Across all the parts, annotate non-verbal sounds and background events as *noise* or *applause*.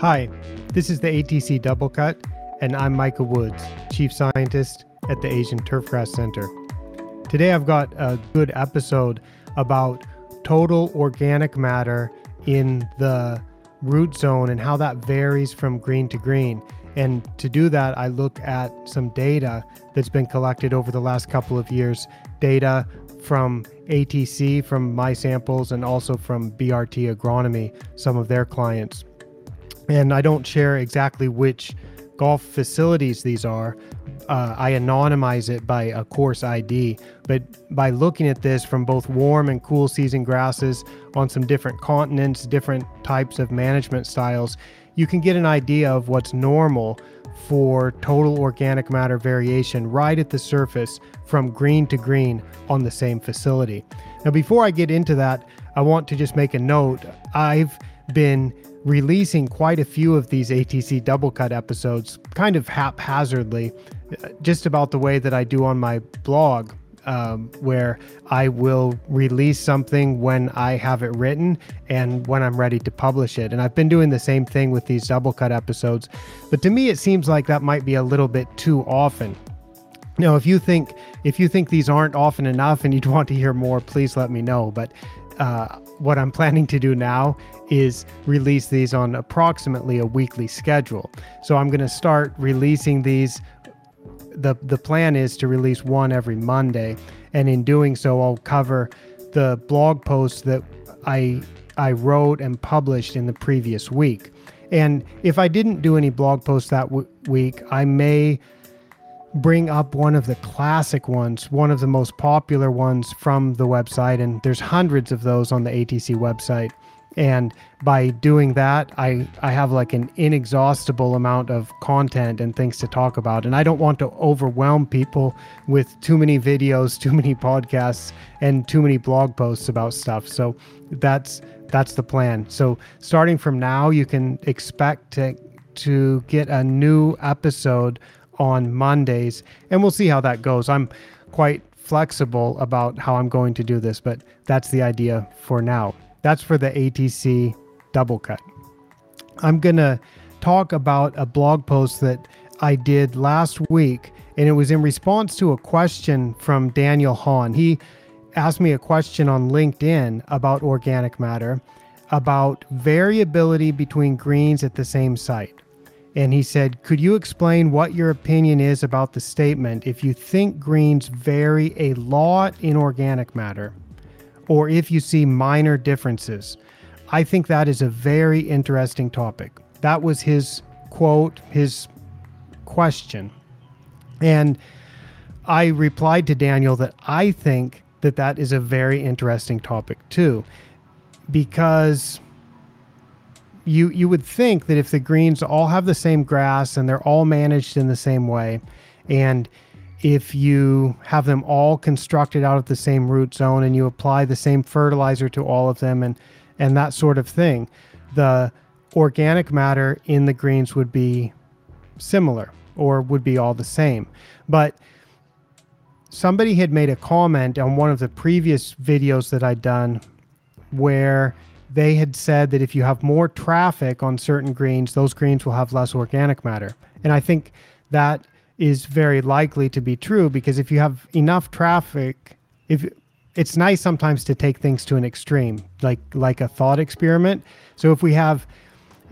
Hi, this is the ATC Double Cut, and I'm Micah Woods, Chief Scientist at the Asian Turfgrass Center. Today I've got a good episode about total organic matter in the root zone and how that varies from green to green. And to do that, I look at some data that's been collected over the last couple of years data from ATC, from my samples, and also from BRT Agronomy, some of their clients. And I don't share exactly which golf facilities these are. Uh, I anonymize it by a course ID, but by looking at this from both warm and cool season grasses on some different continents, different types of management styles, you can get an idea of what's normal for total organic matter variation right at the surface from green to green on the same facility. Now, before I get into that, I want to just make a note. I've been releasing quite a few of these ATC double cut episodes kind of haphazardly, just about the way that I do on my blog. Um, where I will release something when I have it written and when I'm ready to publish it. And I've been doing the same thing with these double cut episodes. But to me, it seems like that might be a little bit too often. Now, if you think if you think these aren't often enough and you'd *laughs* want to hear more, please let me know. But uh, what I'm planning to do now is release these on approximately a weekly schedule. So I'm going to start releasing these. The, the plan is to release one every Monday. And in doing so, I'll cover the blog posts that I, I wrote and published in the previous week. And if I didn't do any blog posts that w- week, I may bring up one of the classic ones, one of the most popular ones from the website. And there's hundreds of those on the ATC website. And by doing that, I, I have like an inexhaustible amount of content and things to talk about. And I don't want to overwhelm people with too many videos, too many podcasts, and too many blog posts about stuff. So that's that's the plan. So starting from now, you can expect to to get a new episode on Mondays, and we'll see how that goes. I'm quite flexible about how I'm going to do this, but that's the idea for now. That's for the ATC double cut. I'm going to talk about a blog post that I did last week, and it was in response to a question from Daniel Hahn. He asked me a question on LinkedIn about organic matter, about variability between greens at the same site and he said, Could you explain what your opinion is about the statement if you think greens vary a lot in organic matter, or if you see minor differences? I think that is a very interesting topic. That was his quote, his question. And I replied to Daniel that I think that that is a very interesting topic too, because you you would think that if the greens all have the same grass and they're all managed in the same way, and if you have them all constructed out of the same root zone and you apply the same fertilizer to all of them and and that sort of thing, the organic matter in the greens would be similar or would be all the same. But somebody had made a comment on one of the previous videos that I'd done where they had said that if you have more traffic on certain greens, those greens will have less organic matter. And I think that is very likely to be true because if you have enough traffic, if it's nice sometimes to take things to an extreme, like like a thought experiment. So if we have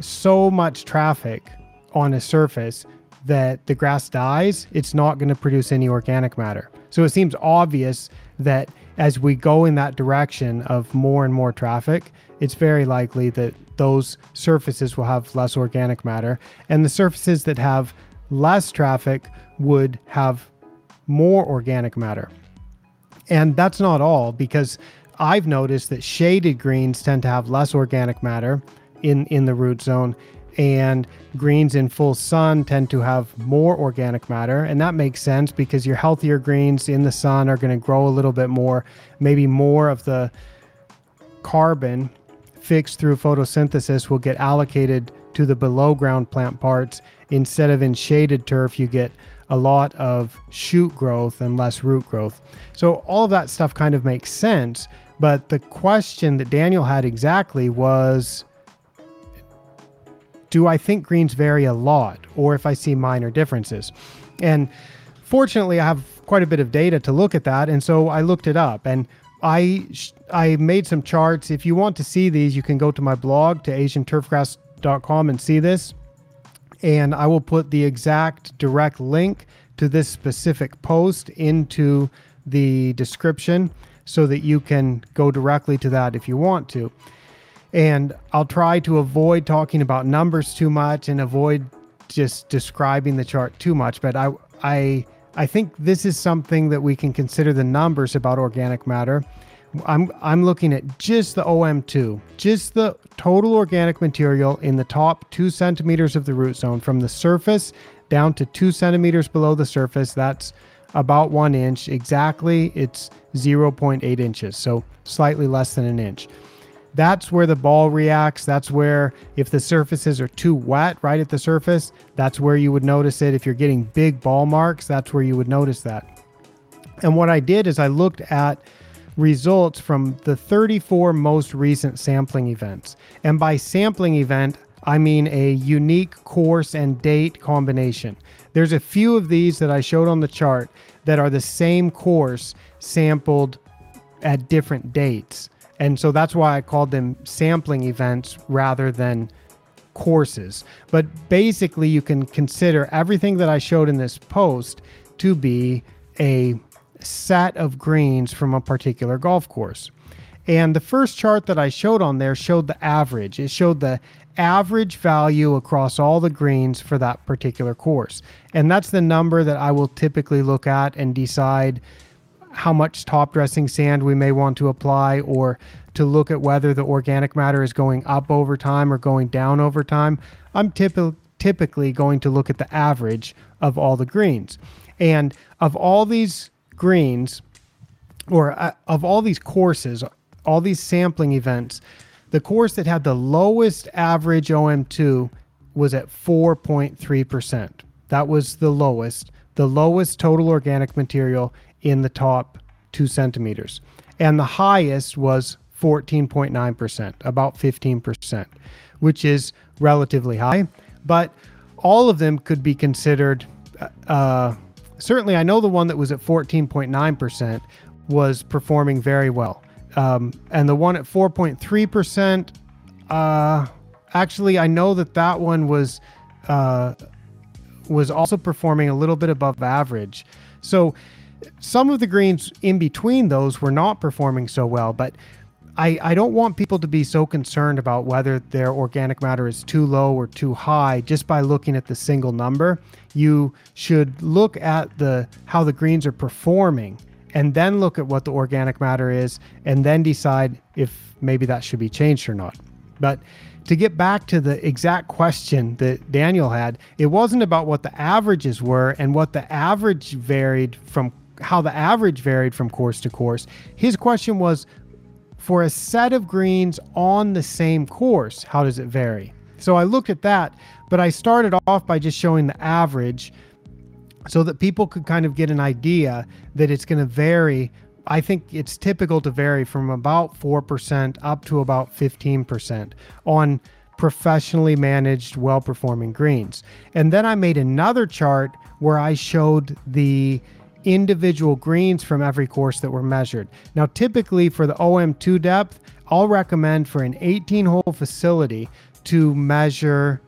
so much traffic on a surface that the grass dies, it's not going to produce any organic matter. So it seems obvious that as we go in that direction of more and more traffic, it's very likely that those surfaces will have less organic matter. And the surfaces that have less traffic would have more organic matter. And that's not all, because I've noticed that shaded greens tend to have less organic matter in, in the root zone and greens in full sun tend to have more organic matter and that makes sense because your healthier greens in the sun are going to grow a little bit more maybe more of the carbon fixed through photosynthesis will get allocated to the below ground plant parts instead of in shaded turf you get a lot of shoot growth and less root growth. So all of that stuff kind of makes sense but the question that daniel had exactly was do I think greens vary a lot or if I see minor differences? And fortunately, I have quite a bit of data to look at that. And so I looked it up and I I made some charts. If you want to see these, you can go to my blog to asianturfgrass.com and see this. And I will put the exact direct link to this specific post into the description so that you can go directly to that if you want to. And I'll try to avoid talking about numbers too much and avoid just describing the chart too much, but I I I think this is something that we can consider the numbers about organic matter. I'm I'm looking at just the OM2, just the total organic material in the top two centimeters of the root zone from the surface down to two centimeters below the surface. That's about one inch exactly. It's 0.8 inches, so slightly less than an inch. That's where the ball reacts. That's where, if the surfaces are too wet right at the surface, that's where you would notice it. If you're getting big ball marks, that's where you would notice that. And what I did is I looked at results from the 34 most recent sampling events. And by sampling event, I mean a unique course and date combination. There's a few of these that I showed on the chart that are the same course sampled at different dates. And so that's why I called them sampling events rather than courses. But basically, you can consider everything that I showed in this post to be a set of greens from a particular golf course. And the first chart that I showed on there showed the average. It showed the average value across all the greens for that particular course. And that's the number that I will typically look at and decide how much top dressing sand we may want to apply or to look at whether the organic matter is going up over time or going down over time. I'm typ- typically going to look at the average of all the greens. And of all these greens, or uh, of all these courses, all these sampling events, the course that had the lowest average OM2 was at 4.3%. That was the lowest, the lowest total organic material in the top two centimeters. And the highest was 14.9%, about 15%, which is relatively high. But all of them could be considered. Uh, certainly, I know the one that was at 14.9% was performing very well. Um, and the one at 4.3%, uh, actually, I know that that one was. Uh, was also performing a little bit above average. So some of the greens in between those were not performing so well, but I, I don't want people to be so concerned about whether their organic matter is too low or too high just by looking at the single number. You should look at the how the greens are performing and then look at what the organic matter is and then decide if maybe that should be changed or not. But to get back to the exact question that Daniel had, it wasn't about what the averages were and what the average varied from how the average varied from course to course. His question was for a set of greens on the same course, how does it vary? So I looked at that, but I started off by just showing the average so that people could kind of get an idea that it's going to vary. I think it's typical to vary from about 4% up to about 15% on professionally managed, well performing greens. And then I made another chart where I showed the individual greens from every course that were measured. Now, typically for the OM2 depth, I'll recommend for an 18 hole facility to measure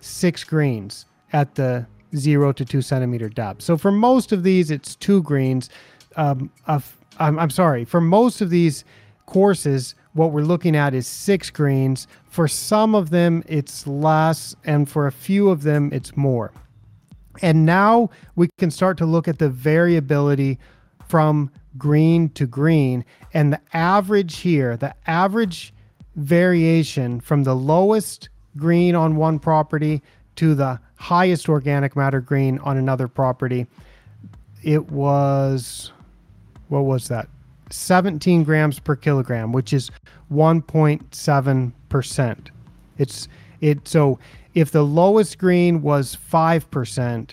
six greens at the zero to two centimeter depth. So for most of these, it's two greens. Um, of, I'm, I'm sorry, for most of these courses, what we're looking at is six greens. For some of them, it's less, and for a few of them, it's more. And now we can start to look at the variability from green to green. And the average here, the average variation from the lowest green on one property to the highest organic matter green on another property, it was, what was that? 17 grams per kilogram, which is 1.7%. It's it so if the lowest green was 5%,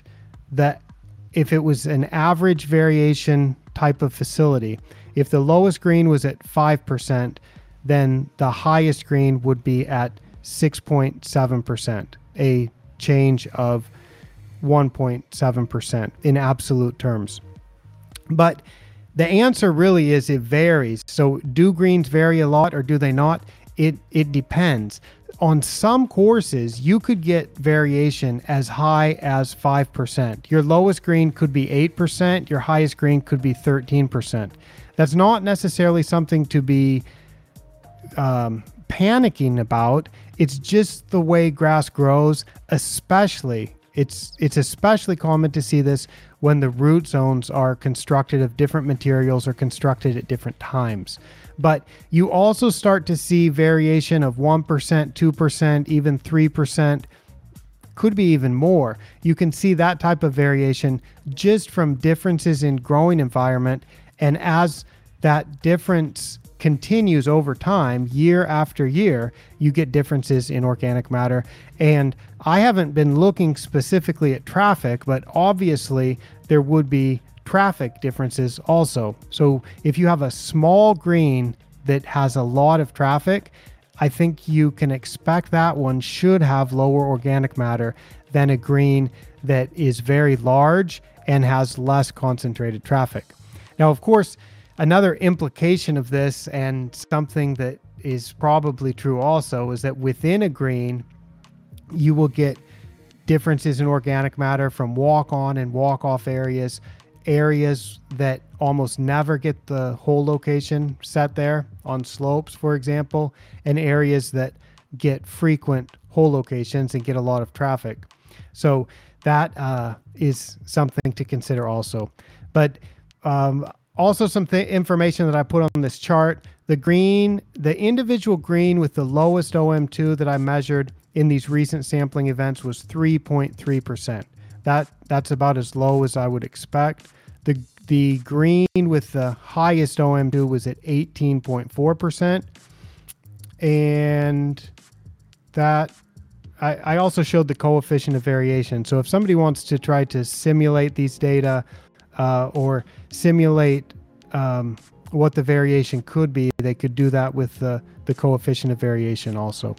that if it was an average variation type of facility, if the lowest green was at 5%, then the highest green would be at 6.7%, a change of 1.7% in absolute terms. But the answer really is it varies. So do greens vary a lot or do they not? It it depends. On some courses, you could get variation as high as 5%. Your lowest green could be 8%, your highest green could be 13%. That's not necessarily something to be um, panicking about. It's just the way grass grows, especially it's it's especially common to see this when the root zones are constructed of different materials or constructed at different times. But you also start to see variation of 1%, 2%, even 3%, could be even more. You can see that type of variation just from differences in growing environment and as that difference continues over time, year after year, you get differences in organic matter. And I haven't been looking specifically at traffic, but obviously there would be traffic differences also. So if you have a small green that has a lot of traffic, I think you can expect that one should have lower organic matter than a green that is very large and has less concentrated traffic. Now, of course, Another implication of this, and something that is probably true also, is that within a green, you will get differences in organic matter from walk on and walk off areas, areas that almost never get the hole location set there on slopes, for example, and areas that get frequent hole locations and get a lot of traffic. So that uh, is something to consider also. But um, also, some th- information that I put on this chart. The green, the individual green with the lowest OM2 that I measured in these recent sampling events was 3.3%. That that's about as low as I would expect. The the green with the highest OM2 was at 18.4%. And that I, I also showed the coefficient of variation. So if somebody wants to try to simulate these data uh, or simulate um, what the variation could be, they could do that with the, the coefficient of variation also.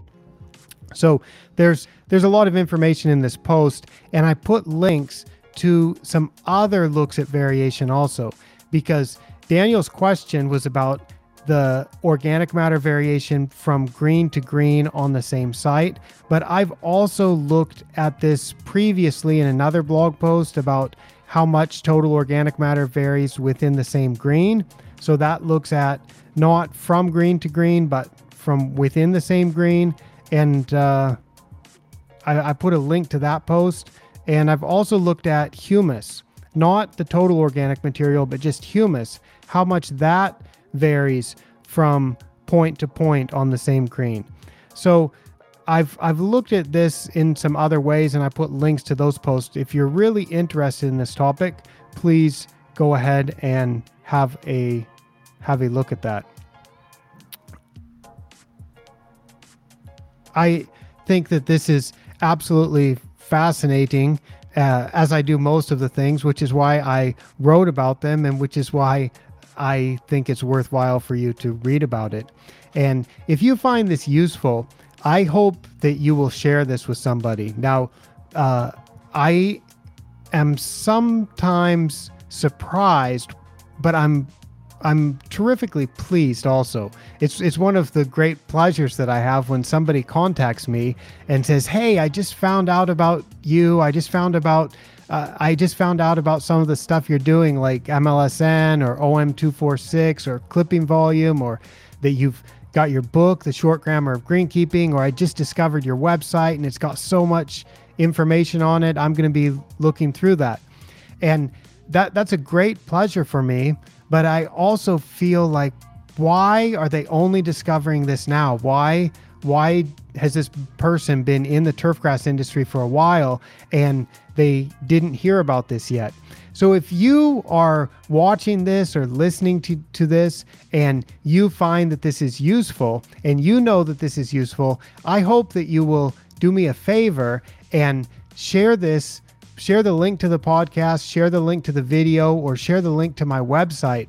So there's there's a lot of information in this post, and I put links to some other looks at variation also, because Daniel's question was about the organic matter variation from green to green on the same site. But I've also looked at this previously in another blog post about how much total organic matter varies within the same green. So that looks at not from green to green, but from within the same green. And uh, I, I put a link to that post. And I've also looked at humus, not the total organic material, but just humus, how much that varies from point to point on the same green. So I've I've looked at this in some other ways and I put links to those posts. If you're really interested in this topic, please go ahead and have a have a look at that. I think that this is absolutely fascinating, uh, as I do most of the things, which is why I wrote about them and which is why I think it's worthwhile for you to read about it. And if you find this useful, I hope that you will share this with somebody. Now, uh, I am sometimes surprised, but I'm I'm terrifically pleased also. It's it's one of the great pleasures that I have when somebody contacts me and says, "Hey, I just found out about you. I just found about uh, I just found out about some of the stuff you're doing like MLSN or OM246 or clipping volume or that you've got your book, The Short Grammar of Greenkeeping, or I just discovered your website and it's got so much information on it. I'm going to be looking through that. And that that's a great pleasure for me, but I also feel like why are they only discovering this now? Why why has this person been in the turfgrass industry for a while and they didn't hear about this yet? So if you are watching this or listening to, to this and you find that this is useful and you know that this is useful, I hope that you will do me a favor and share this, share the link to the podcast, share the link to the video, or share the link to my website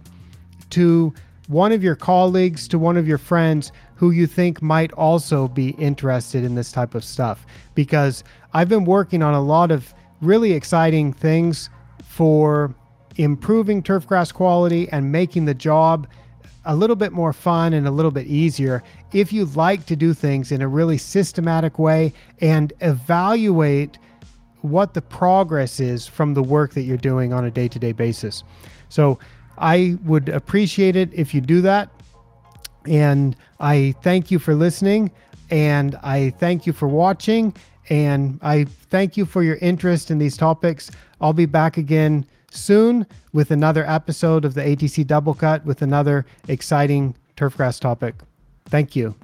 to one of your colleagues to one of your friends who you think might also be interested in this type of stuff. Because I've been working on a lot of really exciting things for improving turfgrass quality and making the job a little bit more fun and a little bit easier if you like to do things in a really systematic way and evaluate what the progress is from the work that you're doing on a day to day basis. So I would appreciate it if you do that. And I thank you for listening and I thank you for watching and I thank you for your interest in these topics. I'll be back again soon with another episode of the ATC Double Cut with another exciting turfgrass topic. Thank you.